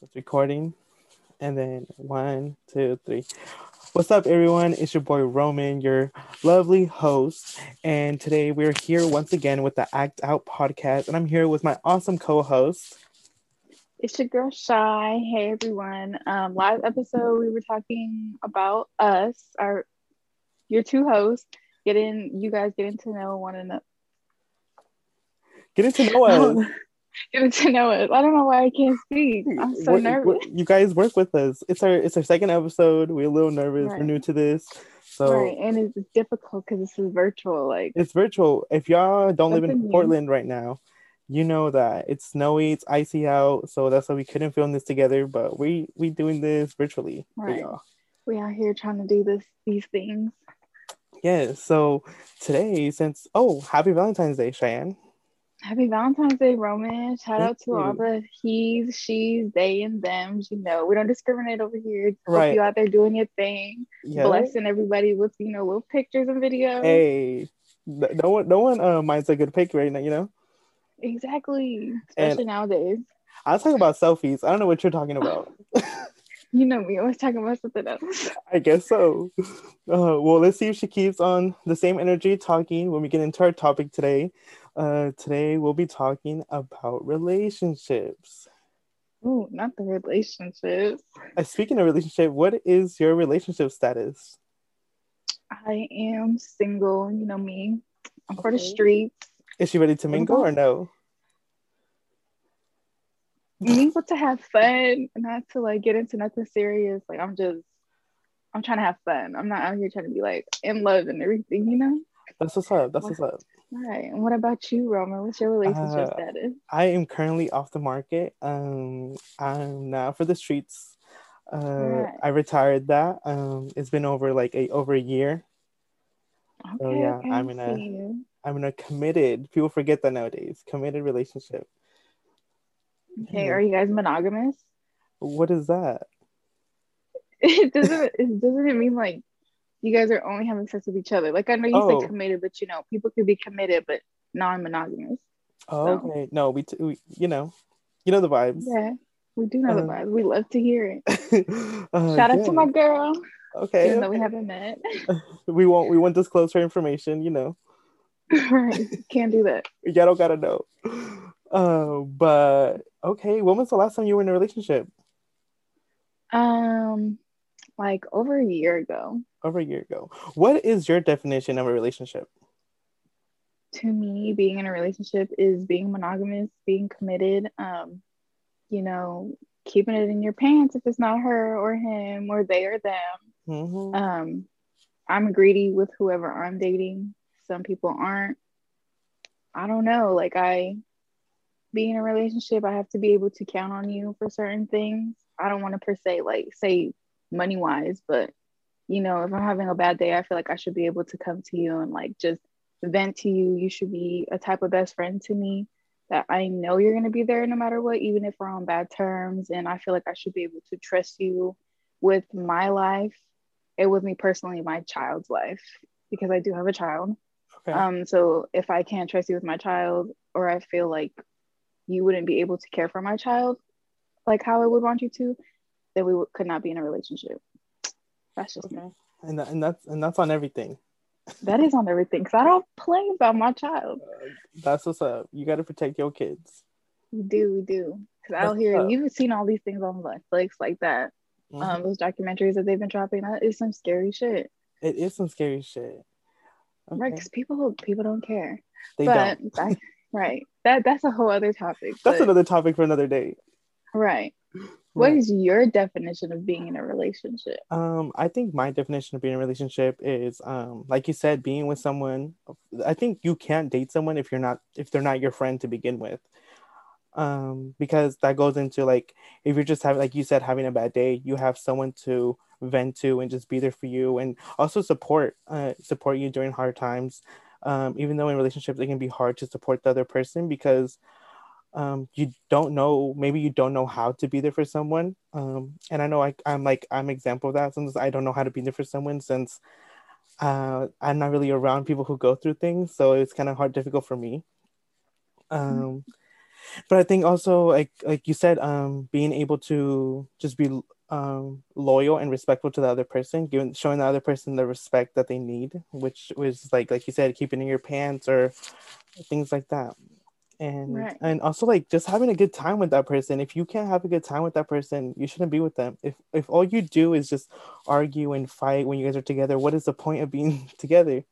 It's recording. And then one, two, three. What's up, everyone? It's your boy Roman, your lovely host. And today we're here once again with the Act Out podcast. And I'm here with my awesome co host. It's your girl Shy. Hey everyone. Um, last episode we were talking about us, our your two hosts, getting you guys getting to know one another. Getting to know us. getting to know us. I don't know why I can't speak. I'm so What- nervous. what- you guys work with us. It's our it's our second episode. We're a little nervous. We're new to this. So right, and it's difficult because this is virtual. Like, it's virtual. If y'all don't live in. Portland right now, you know that it's snowy, it's icy out. So that's why we couldn't film this together. But we we doing this virtually Right. y'all. we out here trying to do this, these things. Yeah. So today, since oh, happy Valentine's Day, Cheyenne. Happy Valentine's Day, Roman. Shout Thank out to all the he's, she's, they, and them. You know, we don't discriminate over here. Right. Hope you out there doing your thing, Yeah. blessing everybody with you know little pictures and videos. Hey, no one no one uh, minds a good pic right now. You know. Exactly, especially nowadays. I was talking about selfies. I don't know what you're talking about. You know me, always talking about something else. I guess so. Uh, well, let's see if she keeps on the same energy talking when we get into our topic today. Uh, today, we'll be talking about relationships. Oh, not the relationships. Uh, speaking of relationship, what is your relationship status? I am single. You know me. I'm for the Okay. streets. Is she ready to mingle or no? Mingle to have fun, not to like get into nothing serious. Like I'm just, I'm trying to have fun. I'm not out here trying to be like in love and everything. You know. That's what's up. That's what's up. All right. And what about you, Roman? What's your relationship Uh, status? I am currently off the market. Um, I'm now for the streets. Uh, Right. I retired that. Um, it's been over like a over a year. Okay, so, yeah, okay, I'm in a. I'm in a committed. People forget that nowadays. Committed relationship. Okay, are you guys monogamous? What is that? It doesn't. It doesn't it mean like you guys are only having sex with each other? Like I know you Oh. say committed, but you know people could be committed but non-monogamous. Oh, So- okay. No, we, t- we, you know, you know the vibes. Yeah, we do know the Uh, vibes. We love to hear it. Uh, Shout out yeah. to my girl, Okay. even though we haven't met. we won't. We won't disclose her information. You know, right, can't do that. y'all don't gotta know. Uh, but okay. When was the last time you were in a relationship? Um, like over a year ago, Over a year ago. What is your definition of a relationship? to me, being in a relationship is being monogamous, being committed. Um, you know, keeping it in your pants if it's not her or him or they or them. Mhm. Um, I'm greedy with whoever I'm dating. Some people aren't. I don't know. Like I being in a relationship, I have to be able to count on you for certain things. I don't want to per se like say money wise, but you know, if I'm having a bad day, I feel like I should be able to come to you and like just vent to you. You should be a type of best friend to me that I know you're going to be there no matter what, even if we're on bad terms. And I feel like I should be able to trust you with my life and with me personally, my child's life, because I do have a child. Okay. Um, so if I can't trust you with my child, or I feel like you wouldn't be able to care for my child like how I would want you to, then we would, could not be in a relationship. That's just me. And that, and that's and that's on everything. That is on everything because I don't play about my child. That's what's up. You got to protect your kids. We do, we do. Because out here, tough. you've seen all these things on Netflix like that. Mhm. Um, those documentaries that they've been dropping. That is some scary shit, it is some scary shit. right? Because people people don't care. They but don't. that- right, that that's a whole other topic. That's but- another topic for another day. right. What Right. is your definition of being in a relationship? Um, I think my definition of being in a relationship is, um, like you said, being with someone. I think you can't date someone if you're not if they're not your friend to begin with. Um, because that goes into like if you're just having, like you said, having a bad day, you have someone to vent to and just be there for you, and also support, uh, support you during hard times. Um, even though in relationships it can be hard to support the other person because um you don't know maybe you don't know how to be there for someone. Um and i know I, i'm like i'm example of that. Sometimes i don't know how to be there for someone since uh i'm not really around people who go through things. So it's kind of hard difficult for me. Um but I think also like like you said, um, being able to just be um loyal and respectful to the other person, giving showing the other person the respect that they need, which was like like you said, keeping in your pants or things like that. And Right. and also like just having a good time with that person. If you can't have a good time with that person, you shouldn't be with them. If if all you do is just argue and fight when you guys are together, what is the point of being together?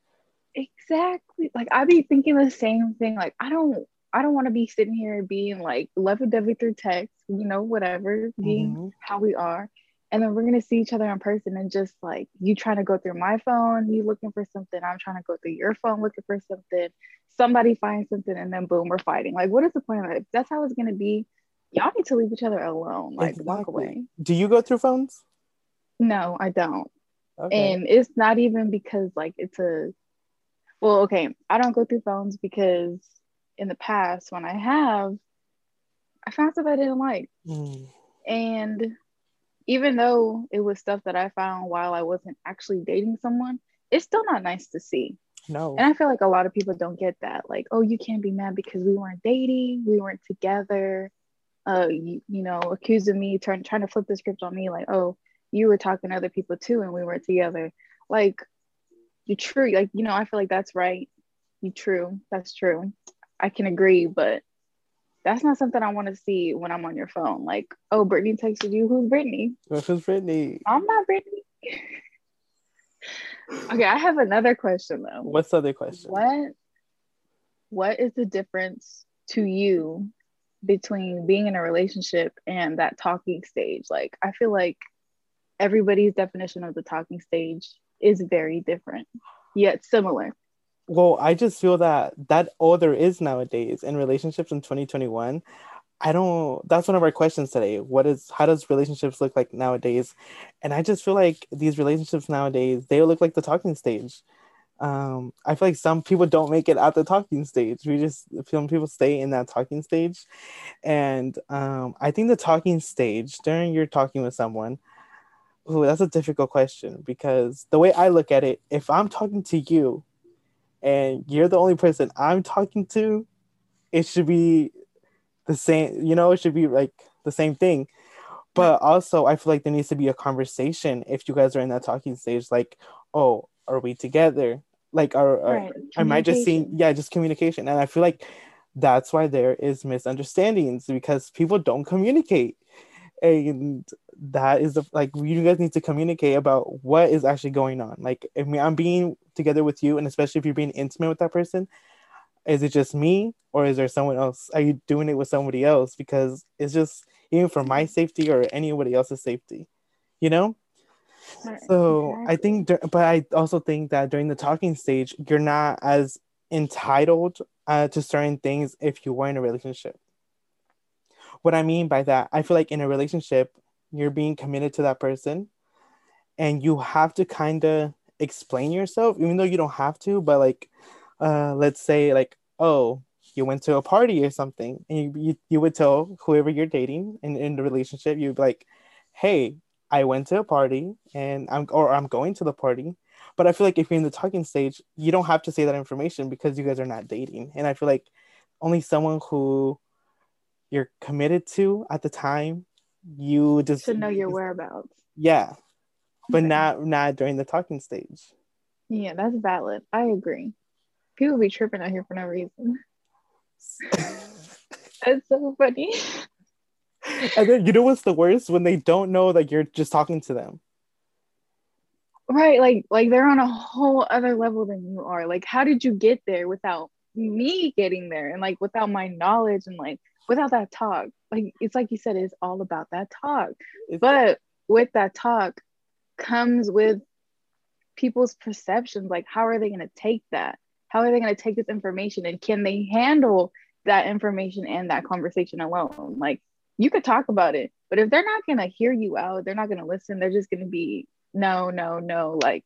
Exactly. Like I'd be thinking the same thing. Like I don't I don't want to be sitting here being like lovey dovey through text, you know, whatever, being Mhm. how we are. And then we're gonna see each other in person and just like you trying to go through my phone, you looking for something, I'm trying to go through your phone looking for something, somebody finds something, and then boom, we're fighting. Like, what is the point of that? If that's how it's gonna be, y'all need to leave each other alone. Like walk away. Do you go through phones? No, I don't. Okay. And it's not even because like it's a well, okay, I don't go through phones because in the past when I have, I found stuff I didn't like. Mm. And even though it was stuff that I found while I wasn't actually dating someone, it's still not nice to see. No. And I feel like a lot of people don't get that. Like, oh, you can't be mad because we weren't dating, we weren't together. Uh, you, you know, accusing me, turn, trying to flip the script on me, like, oh, you were talking to other people too, and we weren't together. Like, you true, like, you know, I feel like that's right. You true, that's true. I can agree, but that's not something I want to see when I'm on your phone. Like, oh, Brittany texted you. Who's Brittany? Is Brittany. I'm not Brittany. okay, I have another question though. What's the other question? What what is the difference to you between being in a relationship and that talking stage? Like I feel like everybody's definition of the talking stage is very different, yet similar. Well, I just feel that that all there is nowadays in relationships in 2021. I don't. That's one of our questions today. What is? How does relationships look like nowadays? And I just feel like these relationships nowadays they look like the talking stage. Um, I feel like some people don't make it at the talking stage. We just some people stay in that talking stage, and um, I think the talking stage during you're talking with someone. Ooh, that's a difficult question because the way I look at it, if I'm talking to you and you're the only person I'm talking to, it should be the same, you know, it should be like the same thing. But also, I feel like there needs to be a conversation if you guys are in that talking stage, like, oh, are we together? Like, are, are Right. I might just see, Communication. yeah, just communication. And I feel like that's why there is misunderstandings because people don't communicate. And that is the like you guys need to communicate about what is actually going on. Like, if me, I'm being together with you, and especially if you're being intimate with that person, is it just me or is there someone else? Are you doing it with somebody else? Because it's just even for my safety or anybody else's safety, you know? Right. So I think, but I also think that during the talking stage, you're not as entitled uh, to certain things if you were in a relationship. What I mean by that, I feel like in a relationship, you're being committed to that person and you have to kind of explain yourself, even though you don't have to, but like, uh, let's say, like, oh, you went to a party or something, and you, you, you would tell whoever you're dating in, in the relationship, you'd be like, hey, I went to a party and I'm or I'm going to the party. But I feel like if you're in the talking stage, you don't have to say that information because you guys are not dating. And I feel like only someone who you're committed to at the time, you just should know your whereabouts. Yeah. But Okay. not not during the talking stage. Yeah, that's valid. I agree. People be tripping out here for no reason. That's so funny. and then you know what's the worst? When they don't know that you're just talking to them. Right, like like they're on a whole other level than you are. Like, how did you get there without me getting there and like without my knowledge and like without that talk? Like it's like you said, it's all about that talk. It's- But with that talk comes with people's perceptions. Like, how are they gonna take that? How are they gonna take this information and can they handle that information and that conversation alone? Like you could talk about it, but if they're not gonna hear you out, they're not gonna listen, they're just gonna be no, no, no, like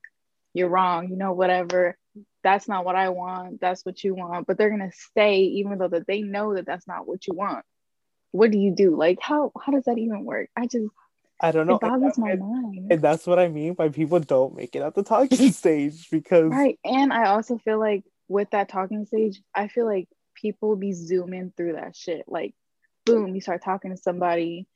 you're wrong, you know, whatever. That's not what I want. That's what you want. But they're gonna stay even though that they know that that's not what you want. What do you do? Like how how does that even work? I just I don't know. it boggles my and, mind. and that's what I mean by people don't make it at the talking stage because Right. And I also feel like with that talking stage, I feel like people be zooming through that shit. Like boom, you start talking to somebody.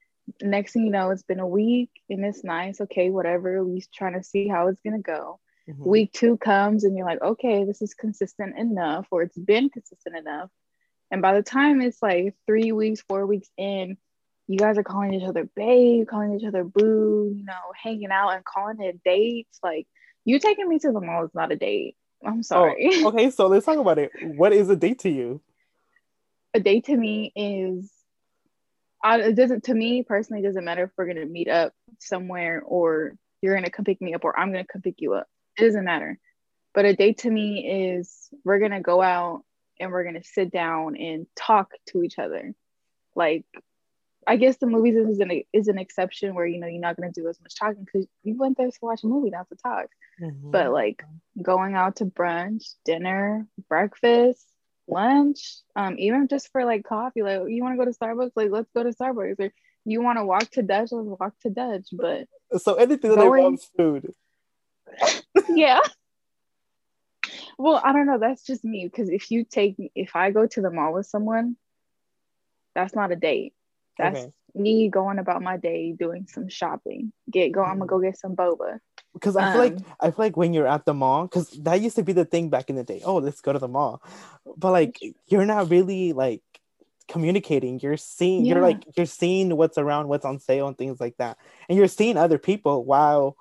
Next thing you know, it's been a week and it's nice. Okay, whatever. At least trying to see how it's gonna go. Mm-hmm. Week two comes and you're like, okay, this is consistent enough, or it's been consistent enough. And by the time it's like three weeks, four weeks in, you guys are calling each other babe, calling each other boo, you know, hanging out and calling it dates. Like you taking me to the mall is not a date. I'm oh, sorry. Oh, okay, so let's talk about it. What is a date to you? A date to me is I, it doesn't to me personally doesn't matter if we're gonna meet up somewhere or you're gonna come pick me up or I'm gonna come pick you up. It doesn't matter. But a date to me is we're gonna go out and we're gonna sit down and talk to each other. Like I guess the movies is an is an exception where you know you're not gonna do as much talking because you went there to watch a movie, not to talk. Mm-hmm. But like going out to brunch, dinner, breakfast, lunch, um, even just for like coffee, like you want to go to Starbucks, like let's go to Starbucks. Or you want to walk to Dutch, let's walk to Dutch. But so anything that going... involves food. yeah. Well, I don't know. That's just me because if you take if I go to the mall with someone, that's not a date. That's okay. me going about my day doing some shopping. Get go. I'm gonna go get some boba. Because I feel um, like I feel like when you're at the mall, because that used to be the thing back in the day. Oh, let's go to the mall, but like you're not really like communicating. You're seeing. Yeah. You're like you're seeing what's around, what's on sale, and things like that, and you're seeing other people while.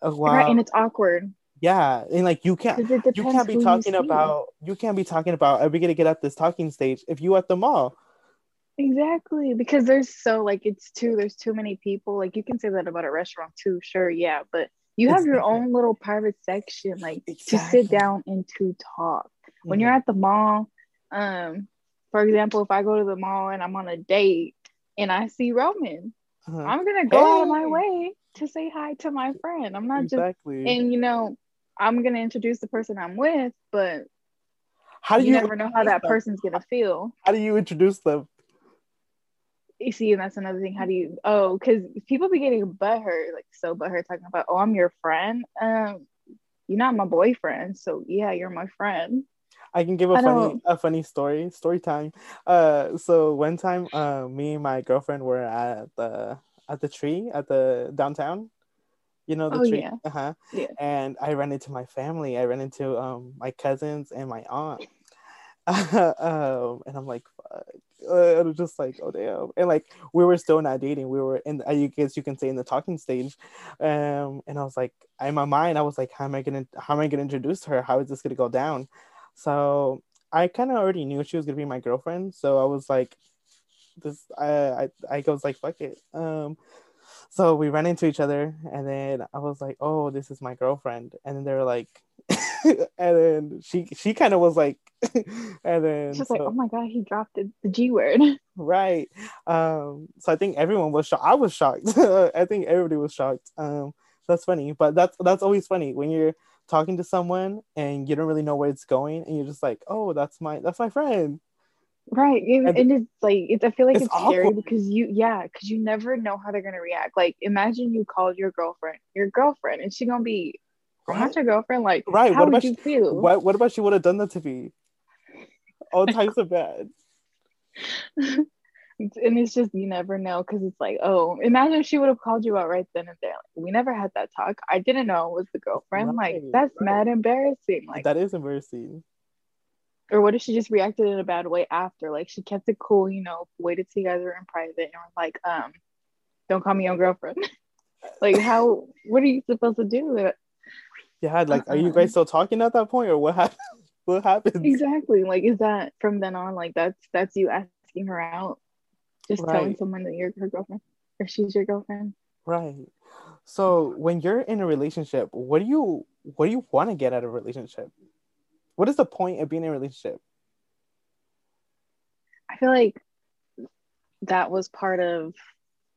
Uh, while right, and it's awkward. Yeah, and like you can't you can't be talking about you can't be talking about are we gonna get at this talking stage if you at the mall Exactly, because there's so like it's too there's too many people. Like you can say that about a restaurant too, sure, yeah, but you have your own little private section, like exactly. to sit down and to talk. Mm-hmm. When you're at the mall, um, for example, if I go to the mall and I'm on a date and I see Roman, uh-huh. I'm gonna go hey. out of my way to say hi to my friend. I'm not exactly. just and you know, I'm gonna introduce the person I'm with, but how do you, you never know how that them? person's gonna feel. How do you introduce them? You see, and that's another thing. How do you? Oh, because people be getting butthurt, like so butthurt, talking about, oh, I'm your friend. Um, you're not my boyfriend, so yeah, you're my friend. I can give a funny a funny story story time. Uh, so one time, uh, me and my girlfriend were at the at the tree at the downtown. You know the oh, tree, yeah. uh-huh. Yeah. And I ran into my family. I ran into um my cousins and my aunt. um, and I'm like, fuck uh, it was just like, oh damn, and like we were still not dating. We were in, I guess you can say, in the talking stage. Um, and I was like, in my mind, I was like, how am I gonna, how am I gonna introduce her? How is this gonna go down? So I kind of already knew she was gonna be my girlfriend. So I was like, this, I, I, I was like, fuck it. Um, so we ran into each other, and then I was like, oh, this is my girlfriend, and then they were like. and then she she kind of was like and then she's so, like oh my god he dropped the, the g word. Right. Um so i think everyone was shocked i was shocked. I think everybody was shocked. Um that's funny but that's that's always funny when you're talking to someone and you don't really know where it's going and you're just like oh that's my that's my friend right and, and it's like it's i feel like it's, it's scary because you yeah because you never know how they're gonna react like imagine you called your girlfriend your girlfriend and she gonna be right. not your girlfriend. Like, right? How what about you she, feel? What What about she would have done that to me? All types of bad. and it's just you never know because it's like, oh, imagine if she would have called you out right then and there. Like, we never had that talk. I didn't know it was the girlfriend. Right, like, that's right. mad embarrassing. Like, that is embarrassing. Or what if she just reacted in a bad way after? Like, she kept it cool, you know, waited till you guys were in private and was like, um, don't call me your girlfriend. like, how? What are you supposed to do? yeah like are you guys uh-uh. still talking at that point or what happened what happened exactly like is that from then on like that's that's you asking her out just right. telling someone that you're her girlfriend or she's your girlfriend right so when you're in a relationship what do you what do you want to get out of a relationship what is the point of being in a relationship i feel like that was part of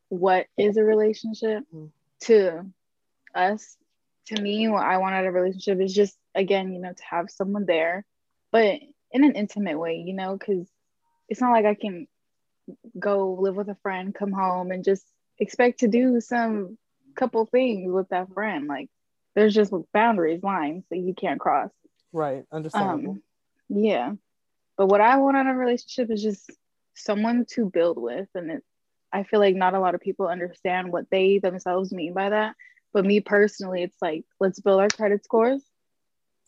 what is a relationship mm-hmm. to us to me, what I wanted a relationship is just, again, you know, to have someone there, but in an intimate way, you know, because it's not like I can go live with a friend, come home, and just expect to do some couple things with that friend. Like, there's just boundaries, lines that you can't cross. Right. Understandable. Um, yeah. But what I want out of a relationship is just someone to build with and it, i feel like not a lot of people understand what they themselves mean by that but me personally it's like let's build our credit scores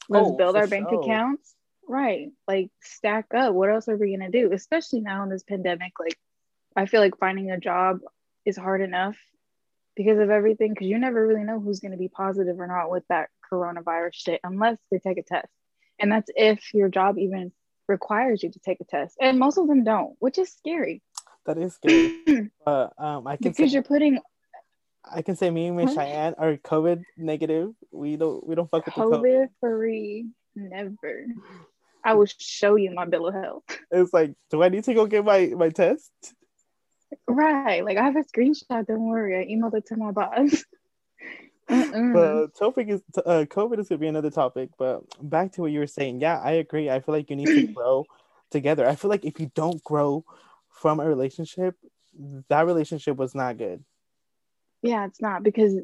let's Oh, build our bank sure. accounts right like stack up what else are we going to do especially now in this pandemic like i feel like finding a job is hard enough because of everything because you never really know who's going to be positive or not with that coronavirus shit unless they take a test. And that's if your job even requires you to take a test. And most of them don't which is scary. That is scary. but um, I can because say, you're putting I can say me and Miss Cheyenne are COVID negative. We don't we don't fuck with the COVID. covid free never. I will show you my bill of health. It's like, do I need to go get my my test? right. Like i have a screenshot. Don't worry. I emailed it to my boss Mm-mm. But topic is uh, COVID is gonna be another topic. But back to what you were saying. Yeah, I agree. I feel like you need to grow together. I feel like if you don't grow from a relationship, that relationship was not good. Yeah, it's not because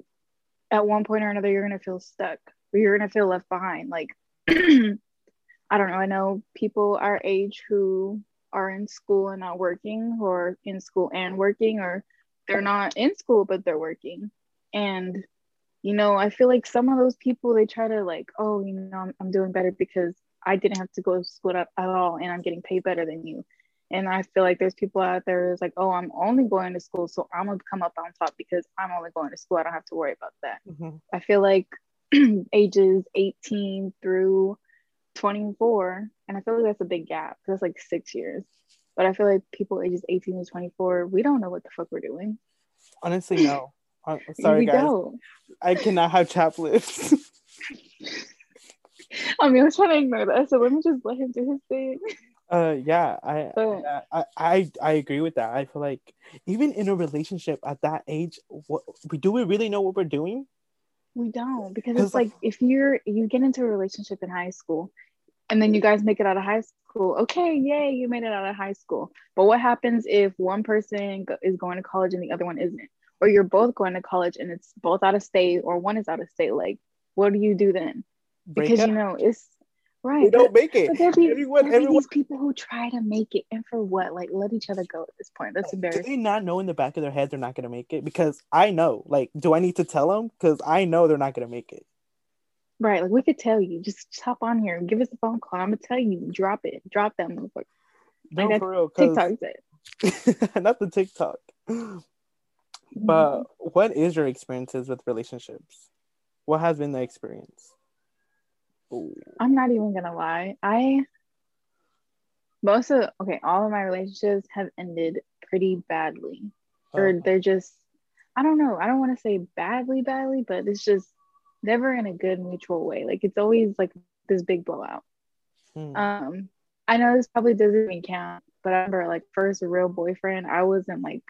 at one point or another you're gonna feel stuck or you're gonna feel left behind. Like I don't know. I know people our age who are in school and not working, or in school and working, or they're not in school but they're working. And you know, I feel like some of those people they try to like, oh, you know, I'm, I'm doing better because I didn't have to go to school at, at all and I'm getting paid better than you. And I feel like there's people out there who's like, oh, I'm only going to school, so I'm gonna come up on top because I'm only going to school. I don't have to worry about that. Mhm. I feel like ages 18 through 24, and I feel like that's a big gap. That's like six years. But I feel like people ages 18 to 24, we don't know what the fuck we're doing. Honestly, no. Uh, sorry, we guys. don't. I cannot have chap lips. I mean, I was trying to ignore that, so let me just let him do his thing. uh, yeah, I, But- I, I, I agree with that. I feel like even in a relationship at that age, what we do we really know what we're doing? We don't because it's like if you're you get into a relationship in high school and then you guys make it out of high school. Okay, yay, you made it out of high school. But what happens if one person is going to college and the other one isn't? Or you're both going to college and it's both out of state or one is out of state. Like, what do you do then? Break Because up? you know, it's we right. don't make it. But there'll be, Everyone, there'll be everyone. these people who try to make it, and for what? Like, let each other go at this point. That's embarrassing Do embarrassing. they not know in the back of their head they're not gonna make it? Because I know. Like, do I need to tell them? Because I know they're not gonna make it. Right. Like, we could tell you, just, just hop on here and give us a phone call. I'm going to tell you, drop it. Drop that motherfucker. No, Like for real. 'cause- TikTok said. not the TikTok. But what is your experiences with relationships? What has been the experience? Ooh. I'm not even gonna lie. I most of okay, all of my relationships have ended pretty badly. Or Oh, they're just I don't know. I don't want to say badly, badly, but it's just never in a good mutual way. Like it's always like this big blowout. hmm. Um, I know this probably doesn't even count, but I remember like first real boyfriend, I wasn't like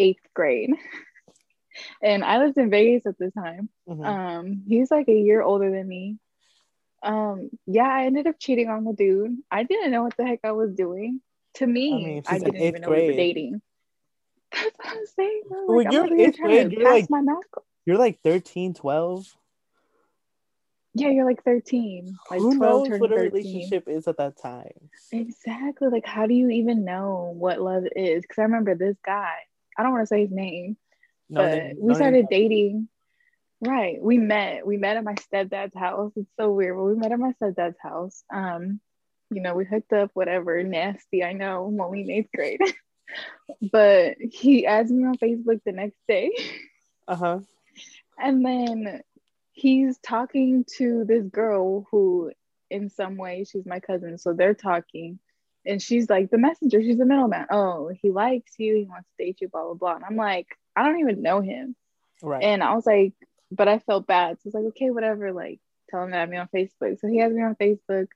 eighth grade. and I lived in Vegas at the time. Mhm. Um, he's like a year older than me. Um, yeah, I ended up cheating on the dude. I didn't know what the heck I was doing. To me, I I, mean, in didn't even know we were dating. That's what I'm saying. When Like, I'm you're over in here eighth grade, you're like-. You're like 13, 12. Yeah, you're like 13, like Who 12 knows what a 13. relationship is at that time? Exactly. Like, how do you even know what love is? Because I remember this guy. I don't want to say his name, No, but we started dating. Right. We met. We met at my stepdad's house. It's so weird, but we met at my stepdad's house. Um, you know, we hooked up, whatever, nasty. I know, I'm only in eighth grade. but he added me on Facebook the next day. Uh huh. And then he's talking to this girl who, in some way, she's my cousin. So they're talking. And she's like the messenger. She's the middleman. Oh, he likes you. He wants to date you, blah, blah, blah. And I'm like, I don't even know him. Right. And I was like, but I felt bad. So I was like, okay, whatever. Like, tell him to add me on Facebook. So he has me on Facebook.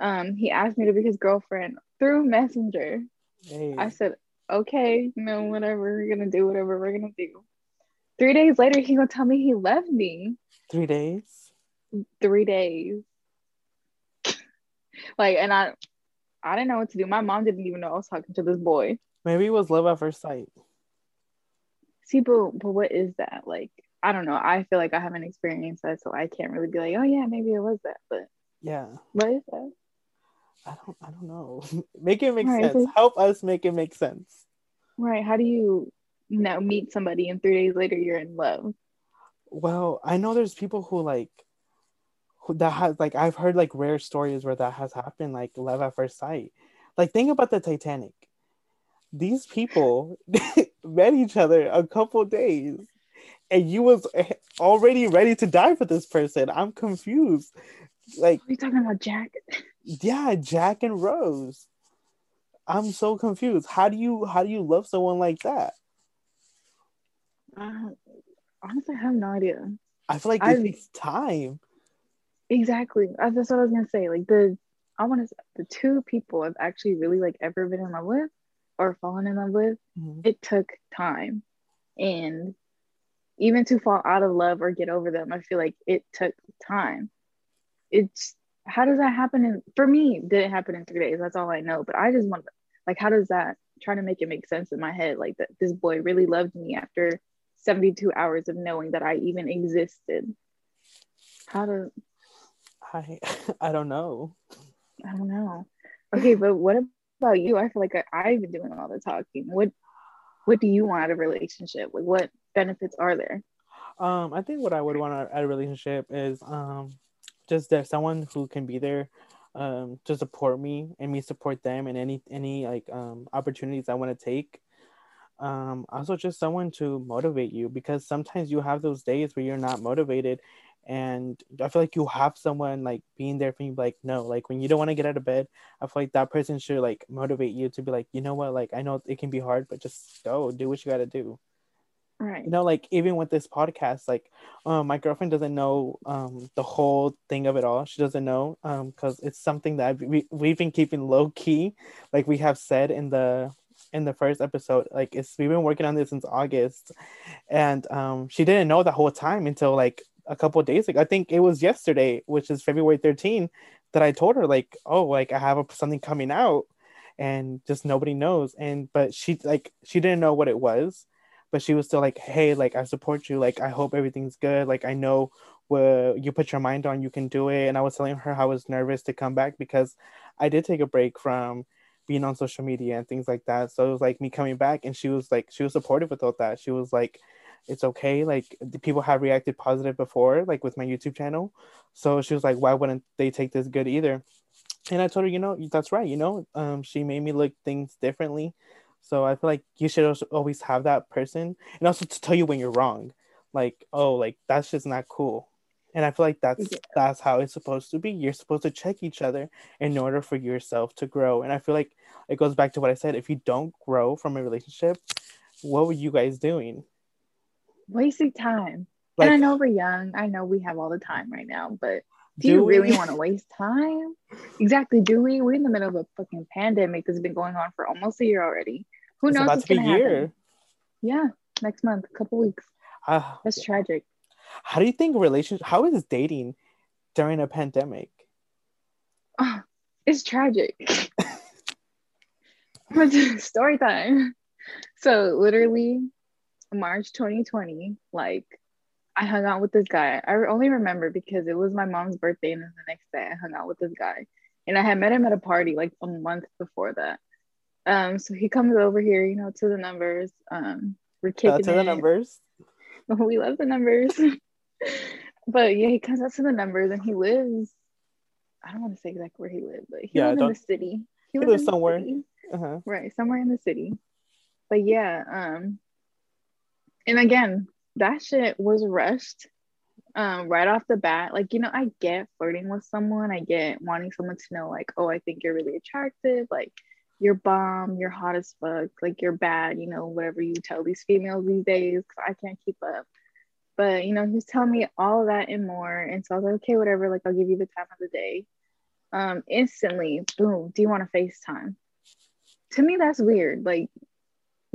Um, he asked me to be his girlfriend through Messenger. Hey. I said, okay, you know, whatever. We're gonna do whatever we're gonna do. Three days later, he gonna tell me he left me. Three days. Three days. like, and I, I didn't know what to do. My mom didn't even know I was talking to this boy. Maybe it was love at first sight. See, but, but what is that? Like, I don't know. I feel like I haven't experienced that, so I can't really be like, oh yeah, maybe it was that. But Yeah. what is that? I don't I don't know. make it make Right, sense. so- Help us make it make sense. Right. How do you, now meet somebody and three days later you're in love? Well, I know there's people who like that has like I've heard like rare stories where that has happened, like love at first sight. Like think about the Titanic. These people met each other a couple days and you was already ready to die for this person. I'm confused. Like, Are you talking about Jack? yeah, Jack and Rose. I'm so confused. How do you how do you love someone like that? Uh, honestly, I have no idea. I feel like it I've- takes time. Exactly. That's what I was gonna say. Like the, I want to. The two people I've actually really like ever been in love with, or fallen in love with, Mhm. it took time, and even to fall out of love or get over them, I feel like it took time. It's how does that happen? In for me, didn't happen in three days. That's all I know. But I just want, like, how does that? Try to make it make sense in my head. Like that, this boy really loved me after seventy-two hours of knowing that I even existed. How to? I I don't know. I don't know. Okay, but what about you? I feel like I, I've been doing all the talking. What what do you want out of a relationship? Like what benefits are there? Um, I think what I would want out of a relationship is um just that someone who can be there um to support me and me support them in any any like um opportunities I want to take. Um also just someone to motivate you because sometimes you have those days where you're not motivated and I feel like you have someone like being there for you like no like when you don't want to get out of bed I feel like that person should like motivate you to be like you know what? Like I know it can be hard but just go do what you got to do. Right. you know like even with this podcast like um my girlfriend doesn't know um the whole thing of it all. She doesn't know um because it's something that we, we've been keeping low key like we have said in the in the first episode. Like it's we've been working on this since august and um she didn't know the whole time until like a couple days ago. I think it was yesterday which is february 13 that i told her like oh like i have a, something coming out and just nobody knows. And but she like she didn't know what it was but she was still like hey like i support you. Like i hope everything's good. Like i know what you put your mind on you can do it. And i was telling her how i was nervous to come back because i did take a break from being on social media and things like that. So it was like me coming back and she was like she was supportive with all that. She was like it's okay like the people have reacted positive before like with my youtube channel so she was like why wouldn't they take this good either and i told her you know that's right you know um she made me look things differently so I feel like you should also always have that person and also to tell you when you're wrong. Like, oh, like that's just not cool. And I feel like that's Yeah. that's how it's supposed to be. You're supposed to check each other in order for yourself to grow. And I feel like it goes back to what I said. If you don't grow from a relationship, what were you guys doing? Wasting time. Like, and I know we're young. I know we have all the time right now, but do, do you really want to waste time? Exactly. Do we? We're in the middle of a fucking pandemic that's been going on for almost a year already. Who it's knows about to be a gonna happen? year. Yeah, next month, a couple weeks. Ah, That's tragic. how do you think relationship? How is dating during a pandemic? Oh, it's tragic. Story time. So literally, March 2020, like I hung out with this guy. I only remember because it was my mom's birthday, and then the next day I hung out with this guy, and I had met him at a party like a month before that. Um, so he comes over here, you know, to the numbers. Um, we're out kicking to the numbers. we love the numbers. but yeah, he comes out to the numbers and he lives. I don't want to say exactly where he lived, but he Yeah, lives in the city. he lives lives somewhere. Uh-huh. Right, somewhere in the city. But yeah, um, and again, that shit was rushed. Um, right off the bat, like you know, I get flirting with someone, I get wanting someone to know, like, oh, I think you're really attractive, like you're bomb, you're hot as fuck, like you're bad, you know, whatever you tell these females these days, I can't keep up. But you know, he was telling me all that and more, and so I was like, okay, whatever, like I'll give you the time of the day. Um, instantly, boom, do you want to FaceTime? To me, that's weird. Like,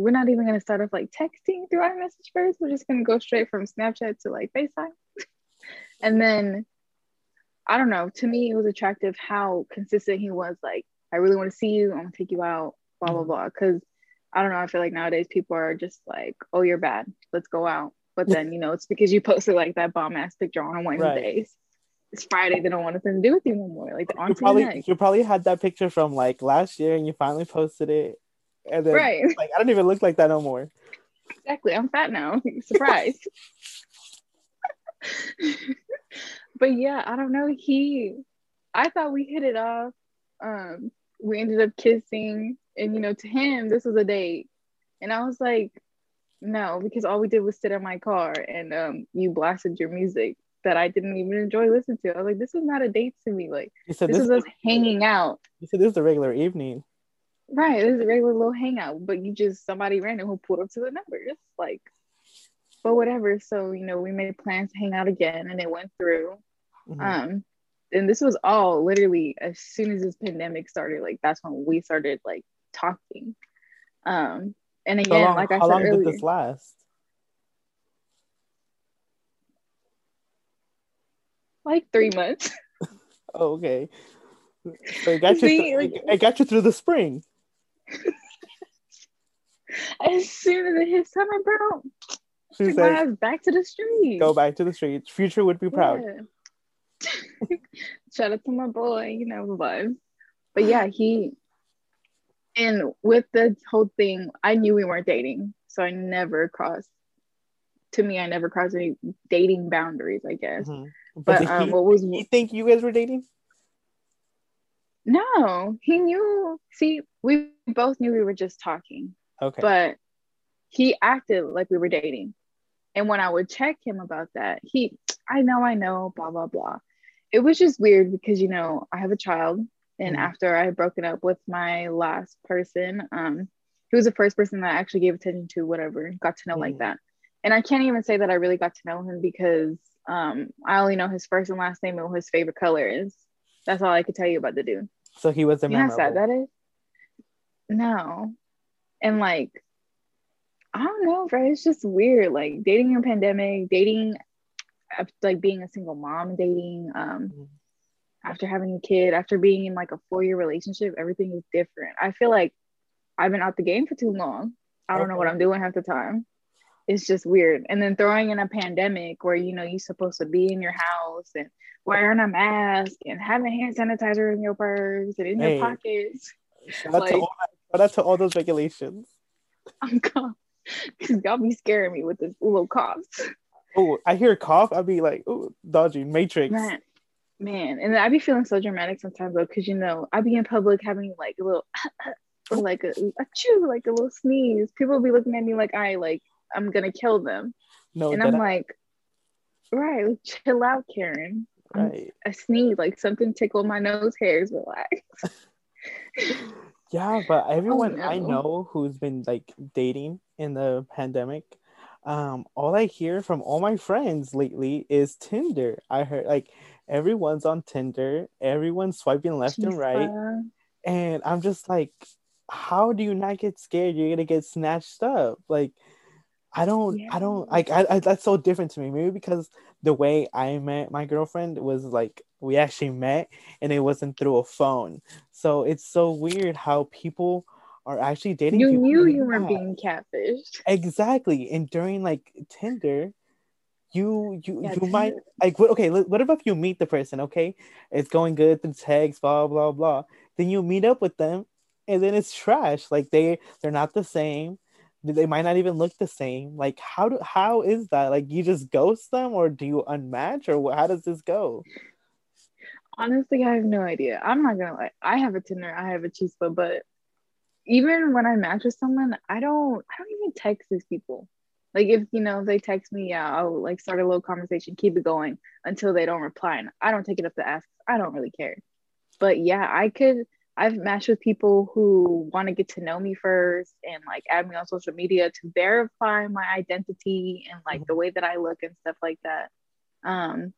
we're not even gonna start off like texting through iMessage first. We're just gonna go straight from Snapchat to like FaceTime. and then I don't know, to me it was attractive how consistent he was, like, I really want to see you, I'm gonna take you out, blah blah Mhm. blah. Cause I don't know, I feel like nowadays people are just like, Oh, you're bad, let's go out. But then, you know, it's because you posted like that bomb ass picture on Wednesdays. it's Friday. They don't want nothing to do with you no more. Like on You probably you probably had that picture from like last year, and you finally posted it, and then Right. like I don't even look like that no more. Exactly. I'm fat now. Surprise. but yeah, I don't know. He, I thought we hit it off. Um, we ended up kissing, and you know, to him, this was a date, and I was like, no, because all we did was sit in my car, and um, you blasted your music that I didn't even enjoy listening to. I was like, this is not a date to me. Like, this this. is us hanging out. You said this is a regular evening. Right, this is a regular little hangout, but you just somebody random who pulled up to the numbers, like, but whatever. So you know, we made plans to hang out again, and it went through. Mhm. Um, and this was all literally as soon as this pandemic started. Like that's when we started like talking. Um, and how again, long, like I how said long earlier, did this last? like three months. Oh, okay. So it got you. See, like- it got you through the spring. as soon as it hit summer, bro, She said, back to the street. "Go back to the streets. Future would be proud." Yeah. Shout out to my boy, you know, but but yeah, he and with the whole thing, I knew we weren't dating, so I never crossed. To me, I never crossed any dating boundaries. I guess, Mhm. but did um, he, what was he think you guys were dating? no? He knew. See, we both knew we were just talking, Okay. but he acted like we were dating. And when I would check him about that, he, I know, I know, blah, blah, blah. It was just weird because, you know, I have a child. And Mhm. after I had broken up with my last person, um, he was the first person that I actually gave attention to, whatever, got to know like Mhm. that. And I can't even say that I really got to know him because um, I only know his first and last name and what his favorite color is. That's all I could tell you about the dude. so he wasn't You know how sad that is? No. And like, I don't know, bro. It's just weird. Like dating in a pandemic, dating like being a single mom dating, um, Mhm. after having a kid, after being in like a four-year relationship, everything is different. I feel like I've been out the game for too long. I don't know what I'm doing half the time. It's just weird. And then throwing in a pandemic where you know you're supposed to be in your house and wearing a mask and having hand sanitizer in your purse and in Hey. your pockets. Shout out, to like- all, shout out to all those regulations. I'm gone. Cause y'all be scaring me with this little coughs. Oh, I hear a cough. I'd be like, "Oh, dodgy Matrix." Man, man. And I'd be feeling so dramatic sometimes though, because you know, I be in public having like a little or like a, a chew, like a little sneeze. People be looking at me like I like I'm gonna kill them. No, and I'm I- like, right, chill out, Karen. Right. A sneeze, like something tickled my nose hairs, relax. Yeah, but everyone I Oh, no. know who's been like dating in the pandemic, um, all I hear from all my friends lately is Tinder. I heard like everyone's on Tinder, everyone's swiping left and right, and I'm just like, how do you not get scared? You're gonna get snatched up. Like, I don't, I don't like. I, I that's so different to me. Maybe because the way I met my girlfriend was like we actually met, and it wasn't through a phone. So it's so weird how people are actually dating. You knew you were being catfished. exactly, and during like Tinder. You you Yeah, you might like what okay what if you meet the person okay it's going good through text blah blah blah then you meet up with them and then it's trash like they they're not the same they might not even look the same like how do how is that like you just ghost them or do you unmatch or how does this go Honestly, I have no idea. I'm not gonna lie. I have a Tinder, I have a Chispa, but even when I match with someone, I don't I don't even text these people. Like if you know they text me, yeah, I'll like start a little conversation, keep it going until they don't reply. And I don't take it up to ask. I don't really care. But yeah, I could I've matched with people who want to get to know me first and like add me on social media to verify my identity and like the way that I look and stuff like that. Um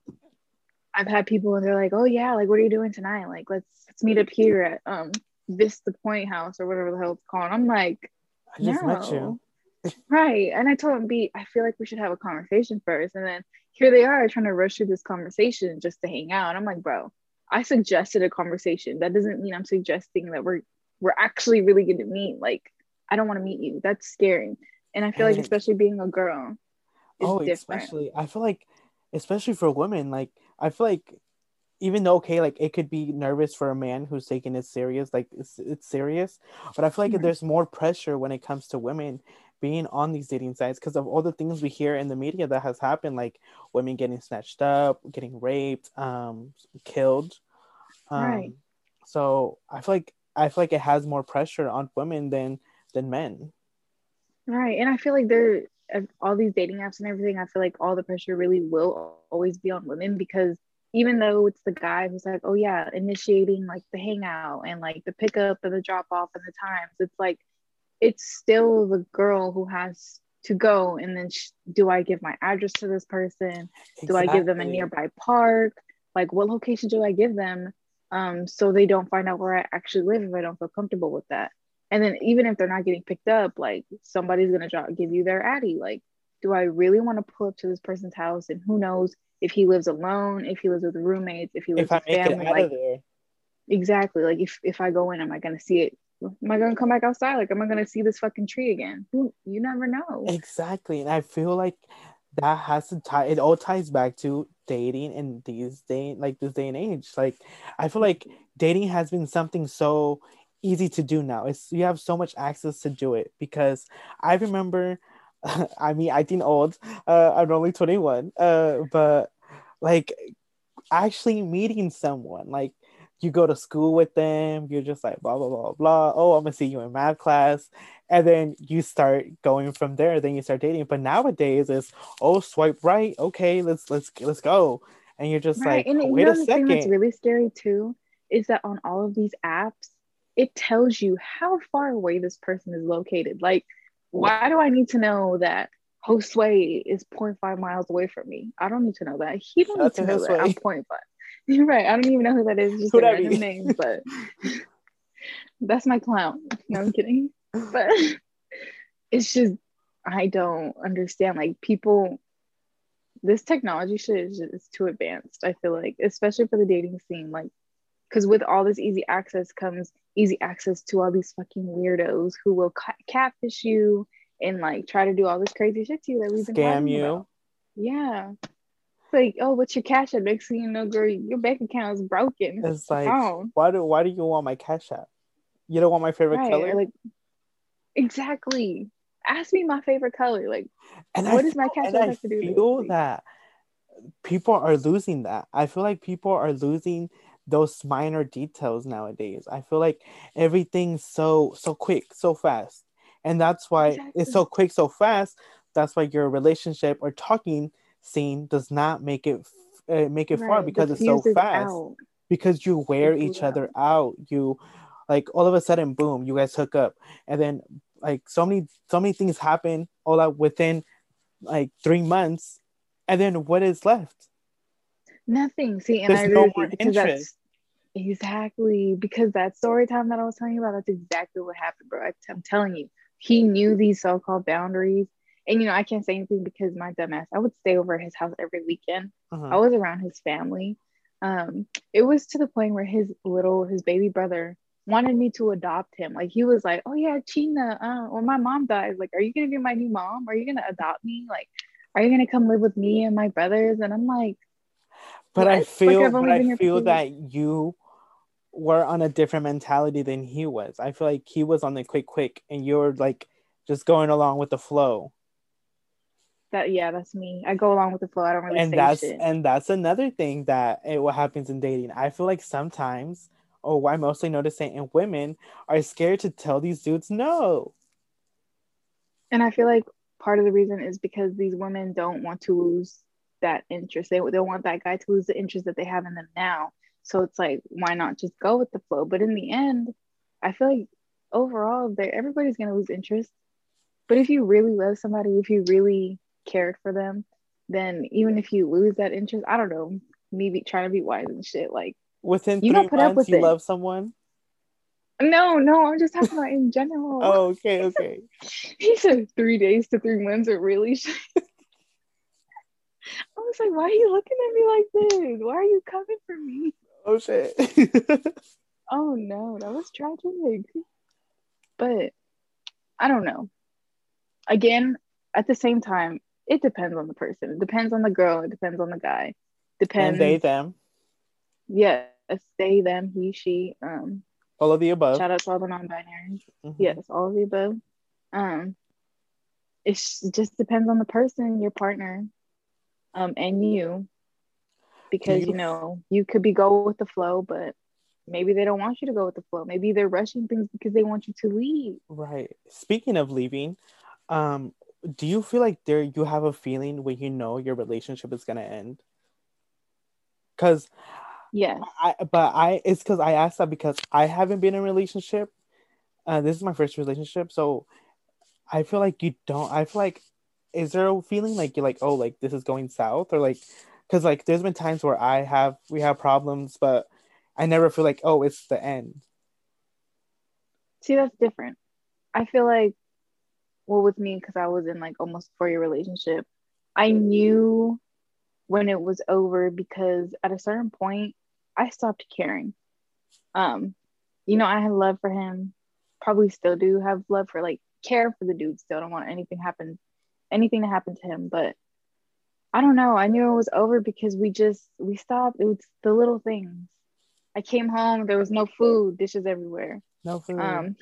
I've had people and they're like, "Oh yeah, like what are you doing tonight? Like let's let's meet up here at um this the Point House or whatever the hell it's called." I'm like, i just met you right. And I told him, "Be I feel like we should have a conversation first. And then here they are trying to rush through this conversation just to hang out. And I'm like, "Bro, I suggested a conversation. That doesn't mean I'm suggesting that we're we're actually really going to meet. Like, I don't want to meet you. That's scary." And I feel like, especially being a girl, oh different. especially i feel like especially for women like i feel like even though okay, like it could be nervous for a man who's taking it serious, like it's it's serious, but I feel like Mhm. there's more pressure when it comes to women being on these dating sites because of all the things we hear in the media that has happened, like women getting snatched up, getting raped, um, killed. Um, Right. So I feel like I feel like it has more pressure on women than than men. Right. And I feel like there all these dating apps and everything, I feel like all the pressure really will always be on women because even though it's the guy who's like, oh yeah, initiating like the hangout and like the pickup and the drop off and the times, it's like it's still the girl who has to go and then sh- do I give my address to this person? Do I give them a nearby park? Like what location do I give them? Um, so they don't find out where I actually live if I don't feel comfortable with that. And then even if they're not getting picked up, like somebody's gonna draw, give you their addy. Like, do I really want to pull up to this person's house? And who knows if he lives alone, if he lives with roommates, if he lives If with family? Like exactly. Like if if I go in, am I gonna see it? Am I gonna come back outside? Like, am I gonna see this fucking tree again? Who you never know. exactly, and I feel like that has to tie. It all ties back to dating in these day, like this day and age. Like I feel like dating has been something so easy to do now. It's you have so much access to do it because I remember. I mean, I think old. Uh, I'm only 21. Uh, but like actually meeting someone, like you go to school with them, you're just like blah blah blah blah. Oh, I'm gonna see you in math class, and then you start going from there. Then you start dating. But nowadays, it's oh swipe right. Okay, let's let's let's go. And you're just Right. like, And you wait know a the thing that's really scary too is that on all of these apps, it tells you how far away this person is located. Like, why do I need to know that Josue is 0.5 miles away from me? I don't need to know that. He don't Shout need to know that I'm Josue. 0.5. You're right. I don't even know who that is. Just Who a random be? name, but that's my clown. No, I'm kidding. But it's just I don't understand. Like people this technology shit is just too advanced. I feel like, especially for the dating scene, like, because with all this easy access comes easy access to all these fucking weirdos who will ca- catfish you and like try to do all this crazy shit to you that we've been Scam you. about. Yeah, it's like, oh, what's your cash app? Next thing you know, girl, your bank account is broken. It's like, found. why do why do you want my cash app? You don't want my favorite right? color? Like, exactly. Ask me my favorite color. Like, and what I does my cash app I have to do feel that people are losing that. I feel like people are losing those minor details nowadays. I feel like everything's so so quick, so fast. And that's why it's so quick, so fast. That's why your relationship or talking scene does not make it uh, make it far Right, because it's so fast. out. Because you wear each other out. You like all of a sudden, boom, you guys hook up, and then like so many so many things happen all out within like three months, and then what is left? Nothing. See, and I There's agree no more because interest. that's exactly because that story time that I was telling you about, that's exactly what happened, bro. I, am telling you, he knew these so-called boundaries. And you know, I can't say anything because my dumbass, I would stay over at his house every weekend. Uh-huh. I was around his family. Um, it was to the point where his little, his baby brother wanted me to adopt him. Like he was like, "Oh yeah, China, uh, when my mom dies, like, are you gonna be my new mom? Are you gonna adopt me? Like, are you gonna come live with me and my brothers?" And I'm like, but I What? Like, feel, I've but I feel that you were on a different mentality than he was. I feel like he was on the quick, quick, and you're like just going along with the flow. that yeah, that's me. I go along with the flow. I don't really and that's shit. and that's another thing that it, what happens in dating. I feel like sometimes, or I mostly notice it in women, are scared to tell these dudes no. And I feel like part of the reason is because these women don't want to lose that interest. They, they want that guy to lose the interest that they have in them now. So it's like, why not just go with the flow? But in the end, I feel like overall, they everybody's gonna lose interest. But if you really love somebody, if you really cared for them, then even if you lose that interest, I don't know, maybe trying to be wise and shit. Like, Within You three don't put up with you it. love someone. no, no, I'm just talking about in general. Oh, okay, okay. He said three days to three months are really. I was like, why are you looking at me like this? Why are you coming for me? oh shit. Oh no, that was tragic. But I don't know. Again, at the same time, it depends on the person. It depends on the girl. It depends on the guy. Depends. and they them. yes, they, them, he, she. Um, all of the above. Shout out to all the non-binary. Mm-hmm. Yes, all of the above. Um, it just depends on the person, your partner, um, and you, because you, know you could be go with the flow, but maybe they don't want you to go with the flow. Maybe they're rushing things because they want you to leave. Right. Speaking of leaving, um, do you feel like there you have a feeling when you know your relationship is gonna end? Cause yeah, I but I it's because I asked that because I haven't been in a relationship. Uh, this is my first relationship, so I feel like you don't. I feel like is there a feeling like you're like oh like this is going south or like because like there's been times where I have we have problems, but I never feel like oh it's the end. See, that's different. I feel like well with me because I was in like almost four year relationship. I knew when it was over because at a certain point I stopped caring. Um, you know, I had love for him, probably still do have love for like care for the dude still. don't want anything happen anything to happen to him. But I don't know. I knew it was over because we just we stopped. It was the little things. I came home, there was no food, dishes everywhere. No food. Um,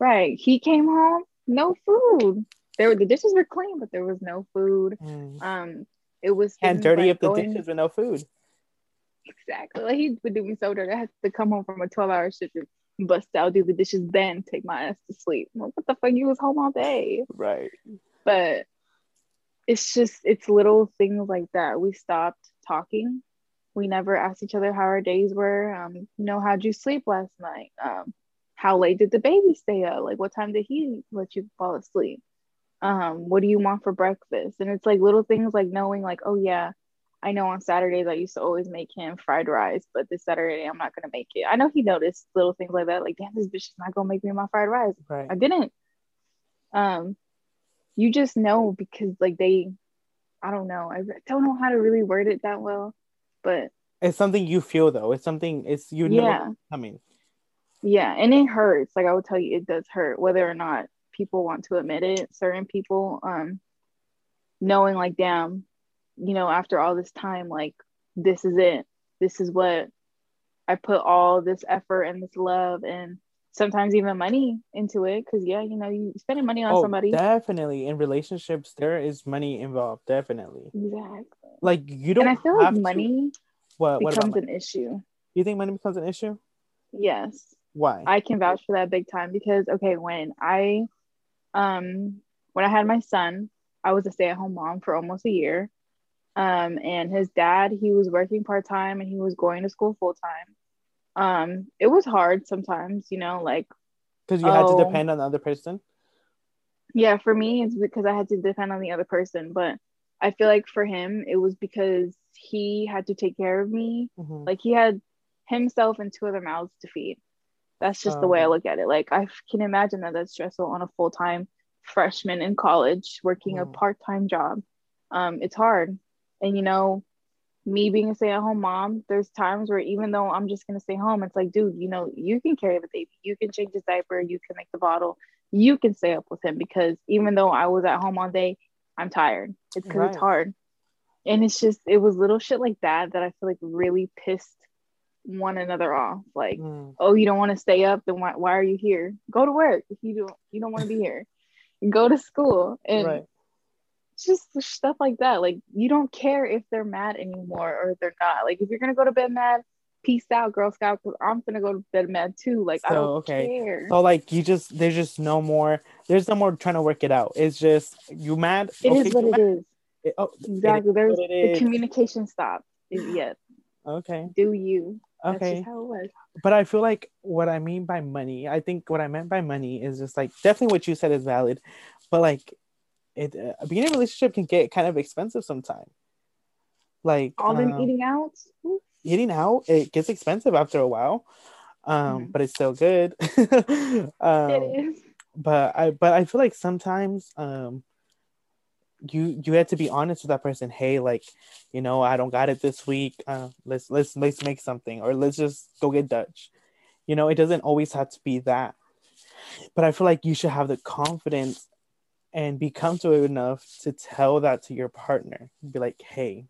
right. He came home, no food. There were the dishes were clean, but there was no food. Mm. Um, it was and dirty like up the dishes with no food. Exactly. Like he would do me so dirty. I had to come home from a 12 hour shift and bust out, do the dishes, then take my ass to sleep. Like, what the fuck? You was home all day. Right. But it's just it's little things like that. We stopped talking. We never asked each other how our days were. Um, you know, how'd you sleep last night? Um, how late did the baby stay up? Like what time did he let you fall asleep? Um, what do you want for breakfast? And it's like little things like knowing like, oh yeah, I know on Saturdays I used to always make him fried rice, but this Saturday I'm not gonna make it. I know he noticed little things like that, like damn, this bitch is not gonna make me my fried rice. Right. I didn't. Um, you just know because like they, I don't know, I don't know how to really word it that well, but it's something you feel though. It's something it's you know yeah. coming. Yeah, and it hurts. Like I will tell you, it does hurt whether or not people want to admit it. Certain people, um, knowing like, damn, you know, after all this time, like this is it. This is what I put all this effort and this love and sometimes even money into it. Cause yeah, you know, you spending money on oh, somebody. Definitely in relationships, there is money involved. Definitely. Exactly. Like you don't. And I feel like money to... what, becomes what an issue. You think money becomes an issue? Yes. Why? I can vouch for that big time because okay, when I um when I had my son, I was a stay-at-home mom for almost a year. Um, and his dad, he was working part-time and he was going to school full-time. Um, it was hard sometimes, you know, like because you oh, had to oh depend on the other person. Yeah, for me, it's because I had to depend on the other person, but I feel like for him, it was because he had to take care of me. Mm-hmm. Like he had himself and two other mouths to feed. That's just um, the way I um, look at it. Like I can imagine that that's stressful on a full time freshman in college working mm. a part time job. Um, it's hard, and you know, me being a stay at home mom, there's times where even though I'm just gonna stay home, it's like, dude, you know, you can carry the baby, you can change his diaper, you can make the bottle, you can stay up with him because even though I was at home all day, I'm tired. It's because right. it's hard, and it's just it was little shit like that that I feel like really pissed one another off. Like, mm. oh, you don't want to stay up, then why, why are you here? Go to work if you don't you don't want to be here. Go to school and right. Just stuff like that. Like you don't care if they're mad anymore or they're not. Like if you're gonna go to bed mad, peace out, Girl Scout, because I'm gonna go to bed mad too. Like so, I don't okay. care. So like you just there's just no more there's no more trying to work it out. It's just you mad. It okay, is what it is. It, oh, exactly. There's the communication stop. Yes. Okay. Do you? Okay. how it was. But I feel like what I mean by money, I think what I meant by money is just like definitely what you said is valid, but like it uh, being in a relationship can get kind of expensive sometimes. Like all them um, eating out. Eating out, it gets expensive after a while, um, mm-hmm. but it's still good. um, it is. But I but I feel like sometimes um you you had to be honest with that person hey like you know i don't got it this week uh, let's let's let's make something or let's just go get dutch you know it doesn't always have to be that but i feel like you should have the confidence and be comfortable enough to tell that to your partner. Be like hey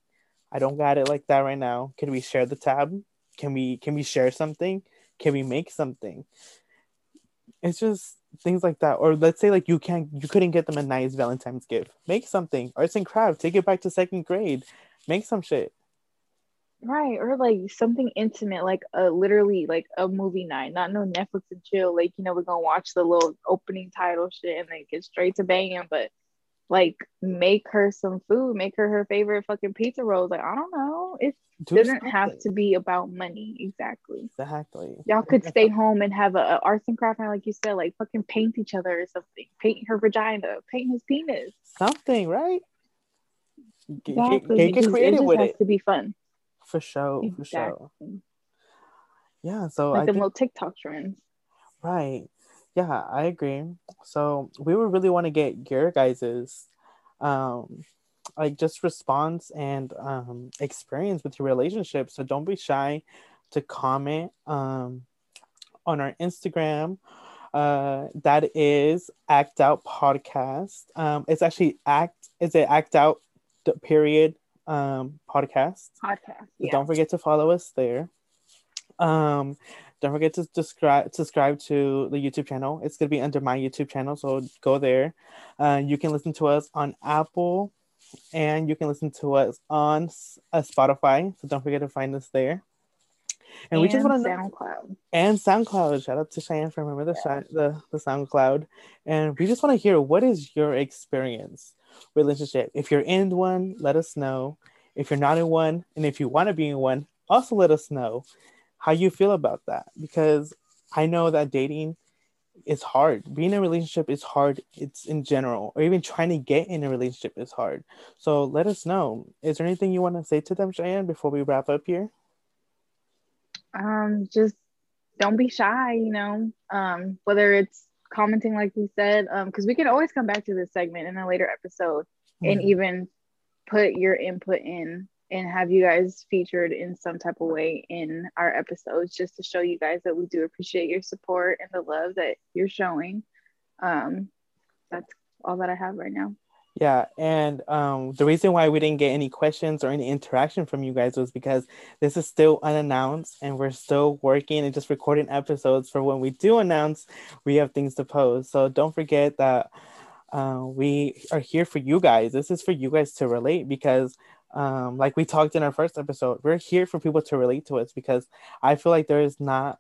i don't got it like that right now. Can we share the tab? Can we can we share something? Can we make something? It's just things like that. Or let's say like you can't you couldn't get them a nice valentine's gift. Make something. Arts and craft take it back to second grade. Make some shit right or like something intimate like a literally like a movie night not no netflix and chill like you know we're gonna watch the little opening title shit and then get straight to banging but like make her some food make her her favorite fucking pizza rolls like i don't know it Do doesn't something. have to be about money exactly. Exactly. Y'all could stay home and have a, a arts and craft night like you said like fucking paint each other or something paint her vagina paint his penis. Something right? Exactly. get, get creative it with it. to be fun for sure exactly. for sure. Yeah so like I the think, little tiktok trends. Right. Yeah i agree. So we would really want to get your guys's um like just response and um experience with your relationship. So don't be shy to comment um on our instagram. Uh that is act out podcast. Um it's actually act is it act out period um podcast. Podcast yeah. don't forget to follow us there. Um don't forget to subscribe subscribe to the youtube channel. It's going to be under my youtube channel so go there. Uh, you can listen to us on apple and you can listen to us on uh, spotify so don't forget to find us there. And, and we just want to SoundCloud. And SoundCloud. Shout out to Cheyenne for remember the, yeah. the the SoundCloud, and we just want to hear what is your experience relationship. If you're in one, let us know. If you're not in one, and if you want to be in one, also let us know how you feel about that. Because I know that dating is hard. Being in a relationship is hard. It's in general, or even trying to get in a relationship is hard. So let us know. Is there anything you want to say to them, Cheyenne, before we wrap up here? Um, just don't be shy. You know, um, whether it's commenting like we said because um, we can always come back to this segment in a later episode mm-hmm. and even put your input in and have you guys featured in some type of way in our episodes just to show you guys that we do appreciate your support and the love that you're showing um, that's all that i have right now yeah, and um, the reason why we didn't get any questions or any interaction from you guys was because this is still unannounced and we're still working and just recording episodes for when we do announce we have things to post. So don't forget that uh, we are here for you guys. This is for you guys to relate because, um, like we talked in our first episode, we're here for people to relate to us because I feel like there is not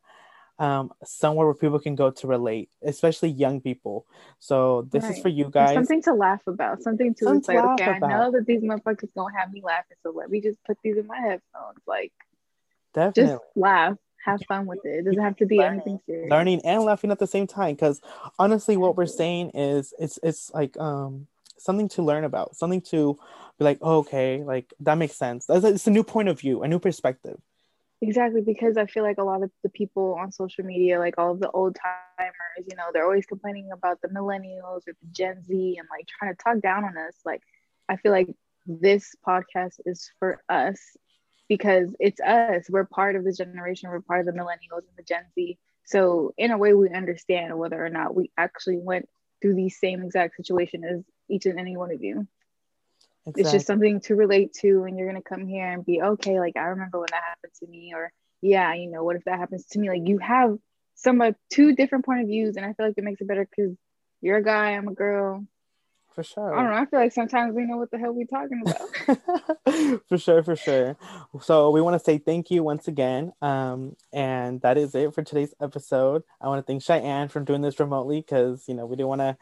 um, somewhere where people can go to relate, especially young people. So this right. is for you guys. something to laugh about, something to, something like, okay, about. I know that these motherfuckers gonna have me laughing, so let me just put these in my headphones. Like, definitely, just laugh, have fun with it. It doesn't have to be learning, anything serious. Learning and laughing at the same time, because honestly, what we're saying is it's it's like um something to learn about, something to be like, oh, okay, like that makes sense. That's, It's a new point of view, a new perspective. Exactly, because I feel like a lot of the people on social media, like all of the old timers, you know, they're always complaining about the millennials or the Gen Z and like trying to talk down on us. Like, I feel like this podcast is for us because it's us. We're part of the generation, we're part of the millennials and the Gen Z. So, in a way, we understand whether or not we actually went through the same exact situation as each and any one of you. Exactly. It's just something to relate to, and you're gonna come here and be okay. Like I remember when that happened to me, or yeah, you know, what if that happens to me? Like you have some of two different point of views, and I feel like it makes it better because you're a guy, I'm a girl. For sure. I don't know. I feel like sometimes we know what the hell we're talking about. for sure, for sure. So we want to say thank you once again. Um, and that is it for today's episode. I want to thank Cheyenne for doing this remotely because you know we didn't want to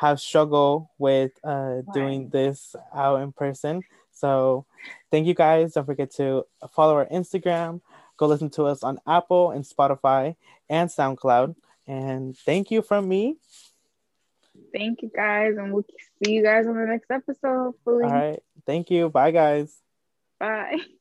have struggled with uh, doing this out in person. So thank you guys. Don't forget to follow our Instagram. Go listen to us on Apple and Spotify and SoundCloud. And thank you from me. Thank you guys. And we'll see you guys on the next episode. Hopefully. All right. Thank you. Bye guys. Bye.